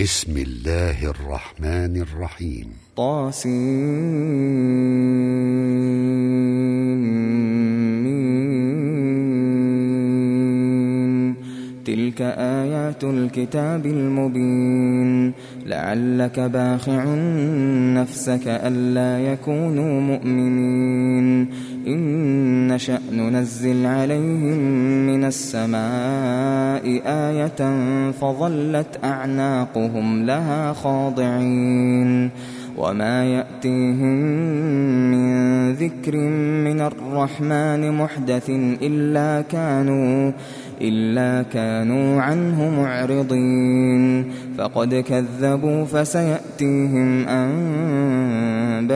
بسم الله الرحمن الرحيم. طاسين. تلك آيات الكتاب المبين. لعلك باخع نفسك ألا يكونوا مؤمنين. إن نشأ ننزل عليهم من السماء آية فظلت أعناقهم لها خاضعين وما يأتيهم من ذكر من الرحمن محدث إلا كانوا إلا كانوا عنه معرضين. فقد كذبوا فسيأتيهم أنباء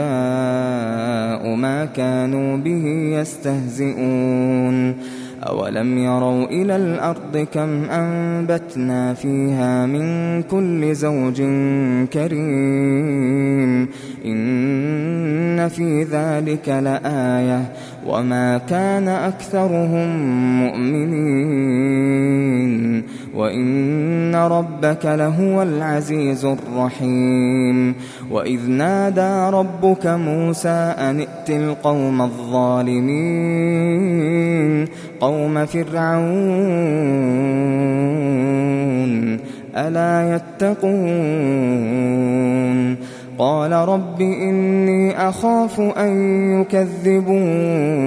ما كانوا به يستهزئون. أولم يروا إلى الأرض كم أنبتنا فيها من كل زوج كريم إن في ذلك لآية وما كان أكثرهم مؤمنين وإن ربك لهو العزيز الرحيم وإذ نادى ربك موسى أن ائت القوم الظالمين قوم فرعون ألا يتقون قال رب إني أخاف أن يكذبون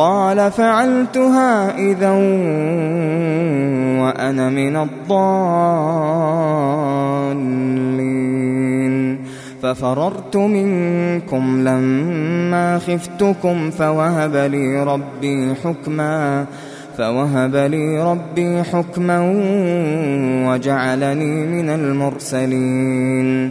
قال فعلتها إذا وأنا من الضالين. ففررت منكم لما خفتكم فوهب لي ربي حكما فوهب لي ربي حكما وجعلني من المرسلين.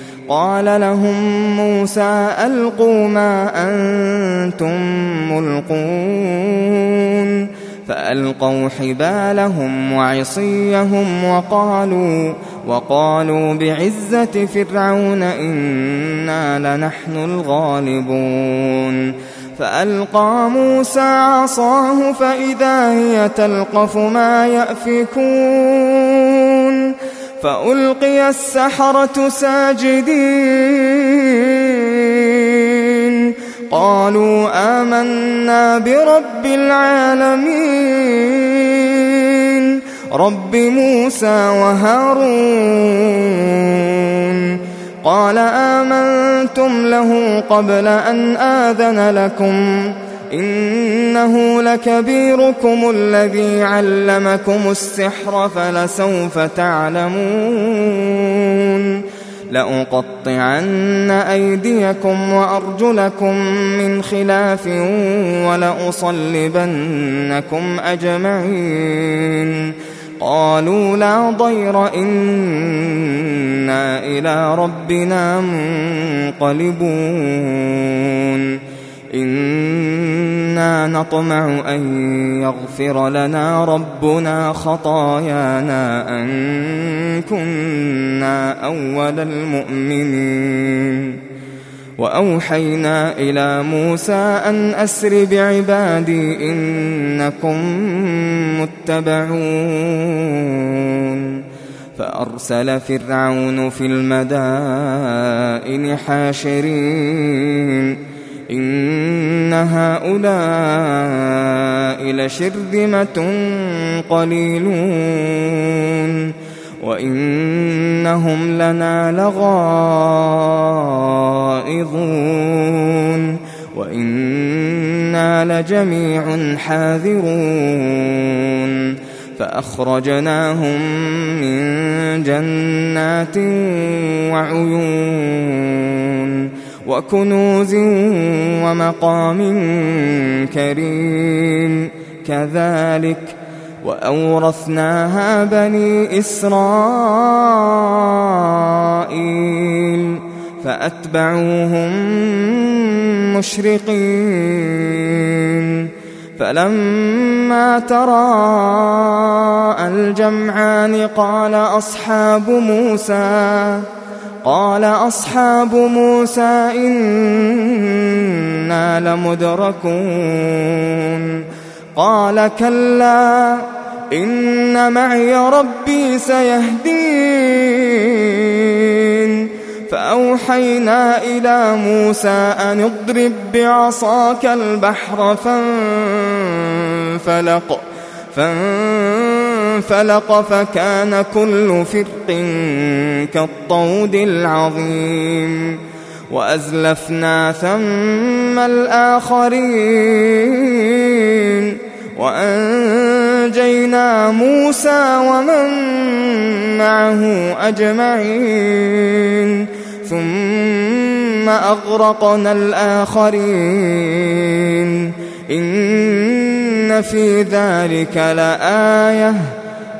قال لهم موسى ألقوا ما أنتم ملقون. فألقوا حبالهم وعصيهم وقالوا وقالوا بعزة فرعون إنا لنحن الغالبون. فألقى موسى عصاه فإذا هي تلقف ما يأفكون. فألقي السحرة ساجدين. قالوا آمنا برب العالمين. رب موسى وهارون. قال آمنتم له قبل أن آذن لكم. إنه لكبيركم الذي علمكم السحر فلسوف تعلمون لأقطعن أيديكم وأرجلكم من خلاف ولأصلبنكم أجمعين قالوا لا ضير إنا إلى ربنا منقلبون إنا نطمع أن يغفر لنا ربنا خطايانا أن كنا أول المؤمنين وأوحينا إلى موسى أن أسر بعبادي إنكم متبعون فأرسل فرعون في المدائن حاشرين إن هؤلاء لشرذمة قليلون وإنهم لنا لغائظون وإنا لجميع حاذرون فأخرجناهم من جنات وعيون وكنوز ومقام كريم كذلك وأورثناها بني إسرائيل فأتبعوهم مشرقين فلما تراءى الجمعان قال أصحاب موسى قال أصحاب موسى إنا لمدركون. قال كلا إن معي ربي سيهدين. فأوحينا إلى موسى أن اضرب بعصاك البحر فانفلق فانفلق فكان كل فرق كالطود العظيم وأزلفنا ثم الآخرين وأنجينا موسى ومن معه أجمعين ثم أغرقنا الآخرين إن في ذلك لآية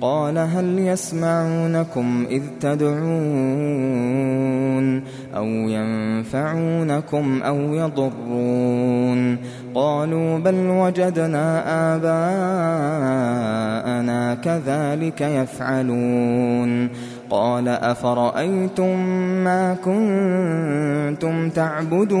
قال هل يسمعونكم إذ تدعون أو ينفعونكم أو يضرون قالوا بل وجدنا آباءنا كذلك يفعلون قال أفرأيتم ما كنتم تعبدون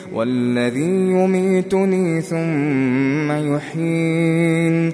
والذي يميتني ثم يحيين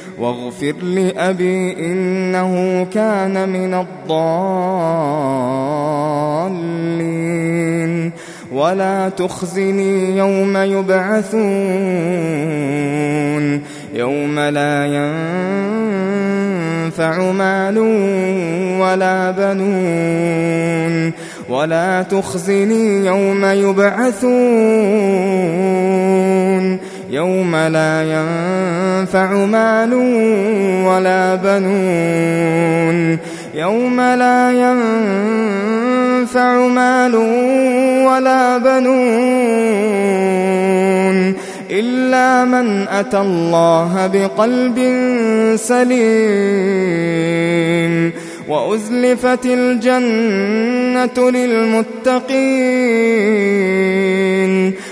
واغفر لأبي إنه كان من الضالين. ولا تخزني يوم يبعثون. يوم لا ينفع مال ولا بنون. ولا تخزني يوم يبعثون. يوم لا ينفع مال ولا بنون. يوم لا ينفع مال ولا بنون. إلا من أتى الله بقلب سليم. وأزلفت الجنة للمتقين.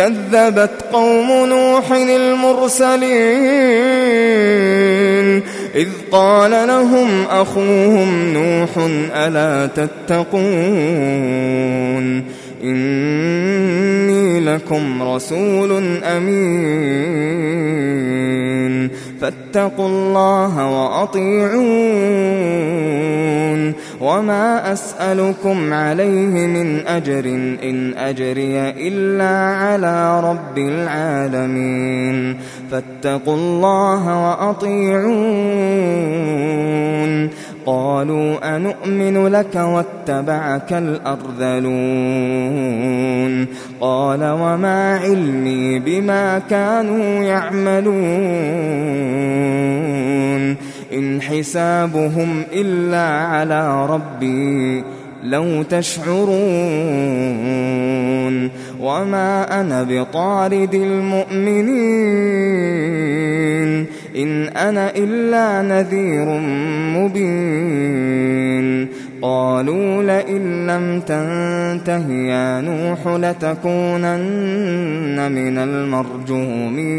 كذبت قوم نوح المرسلين. إذ قال لهم أخوهم نوح ألا تتقون؟ إني لكم رسول أمين. فاتقوا الله وأطيعون. وما أسألكم عليه من أجر إن أجري إلا على رب العالمين. فاتقوا الله وأطيعون. قالوا أنؤمن لك واتبعك الأرذلون قال وما علمي بما كانوا يعملون إن حسابهم إلا على ربي لو تشعرون وما أنا بطارد المؤمنين إن أنا إلا نذير مبين. قالوا لئن لم تنته يا نوح لتكونن من المرجومين.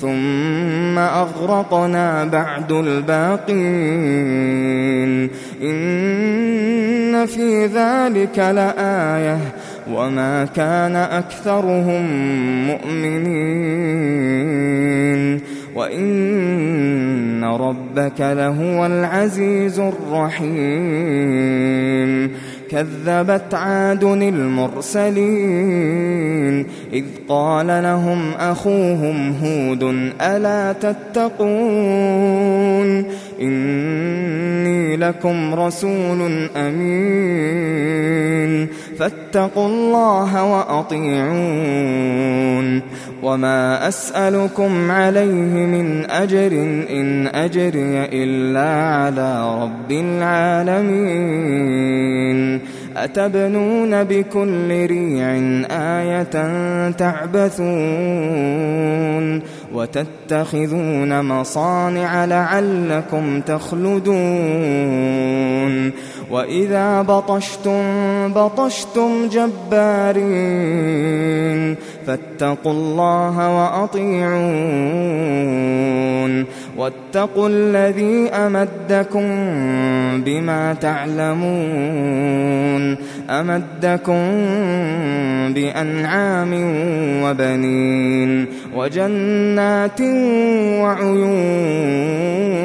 ثم أغرقنا بعد الباقين. إن في ذلك لآية. وما كان أكثرهم مؤمنين. وإن ربك لهو العزيز الرحيم. كذبت عاد المرسلين إذ قال لهم أخوهم هود ألا تتقون إني لكم رسول أمين. فاتقوا الله وأطيعون. وما أسألكم عليه من أجر إن أجري إلا على رب العالمين. أتبنون بكل ريع آية تعبثون. وتتخذون مصانع لعلكم تخلدون. وإذا بطشتم بطشتم جبارين فاتقوا الله وأطيعون واتقوا الذي أمدكم بما تعلمون أمدكم بأنعام وبنين وجنات وعيون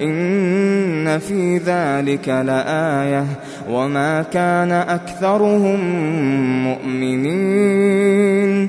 إن في ذلك لآية وما كان أكثرهم مؤمنين.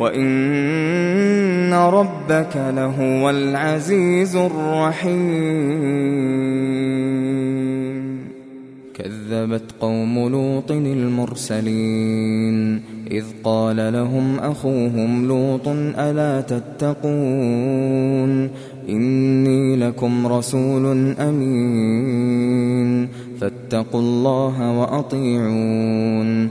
وإن ربك لهو العزيز الرحيم. كذبت قوم لوط المرسلين إذ قال لهم أخوهم لوط ألا تتقون إني لكم رسول أمين فاتقوا الله وأطيعون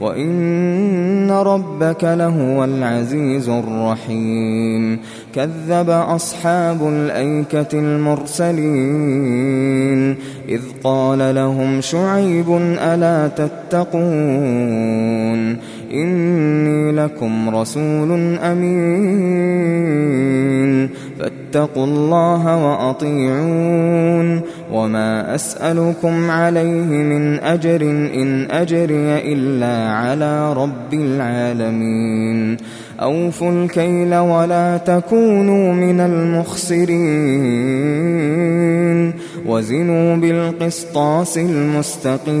وإن ربك لهو العزيز الرحيم. كذب أصحاب الأيكة المرسلين. إذ قال لهم شعيب ألا تتقون؟ إني لكم رسول أمين. فاتقوا الله وأطيعون وما أسألكم عليه من أجر إن أجري إلا على رب العالمين. أوفوا الكيل ولا تكونوا من المخسرين. وزنوا بالقسطاس المستقيم.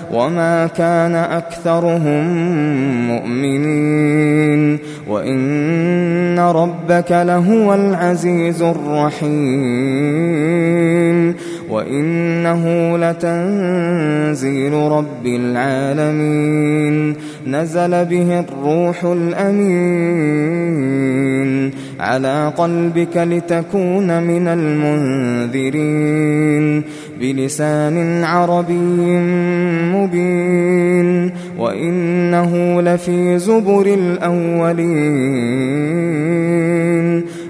وما كان أكثرهم مؤمنين وإن ربك لهو العزيز الرحيم وإنه لتنزيل رب العالمين نزل به الروح الأمين على قلبك لتكون من المنذرين بلسان عربي مبين وإنه لفي زبر الأولين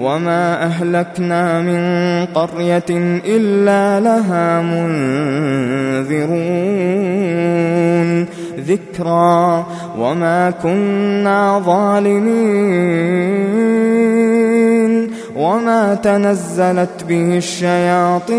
وما أهلكنا من قرية إلا لها منذرون ذكرى وما كنا ظالمين وما تنزلت به الشياطين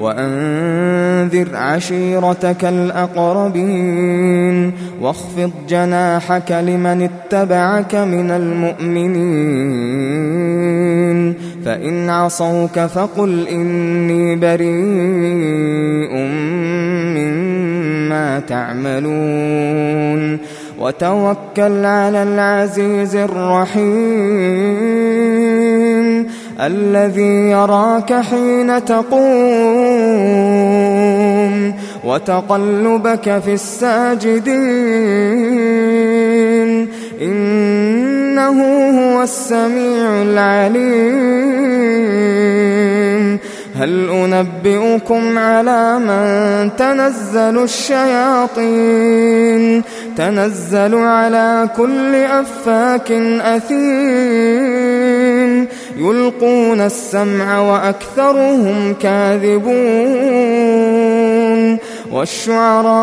وأنذر عشيرتك الأقربين واخفض جناحك لمن اتبعك من المؤمنين فإن عصوك فقل إني بريء مما تعملون وتوكل على العزيز الرحيم الذي يراك حين تقوم وتقلبك في الساجدين. إنه هو السميع العليم. هل أنبئكم على من تنزل الشياطين؟ تنزل على كل أفاك أثيم. يلقون السمع وأكثرهم كاذبون والشعراء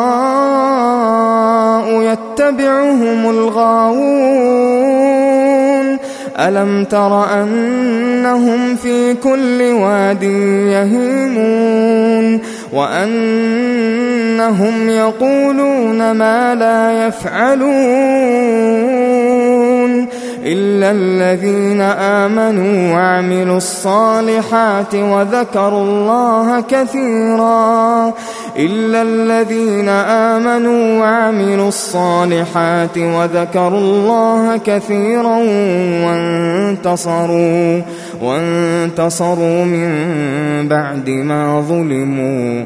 يتبعهم الغاوون ألم تر أنهم في كل واد يهيمون وأنهم يقولون ما لا يفعلون إلا الذين آمنوا وعملوا الصالحات وذكروا الله كثيرا. إلا الذين آمنوا وعملوا الصالحات وذكروا الله كثيرا وانتصروا وانتصروا من بعد ما ظلموا.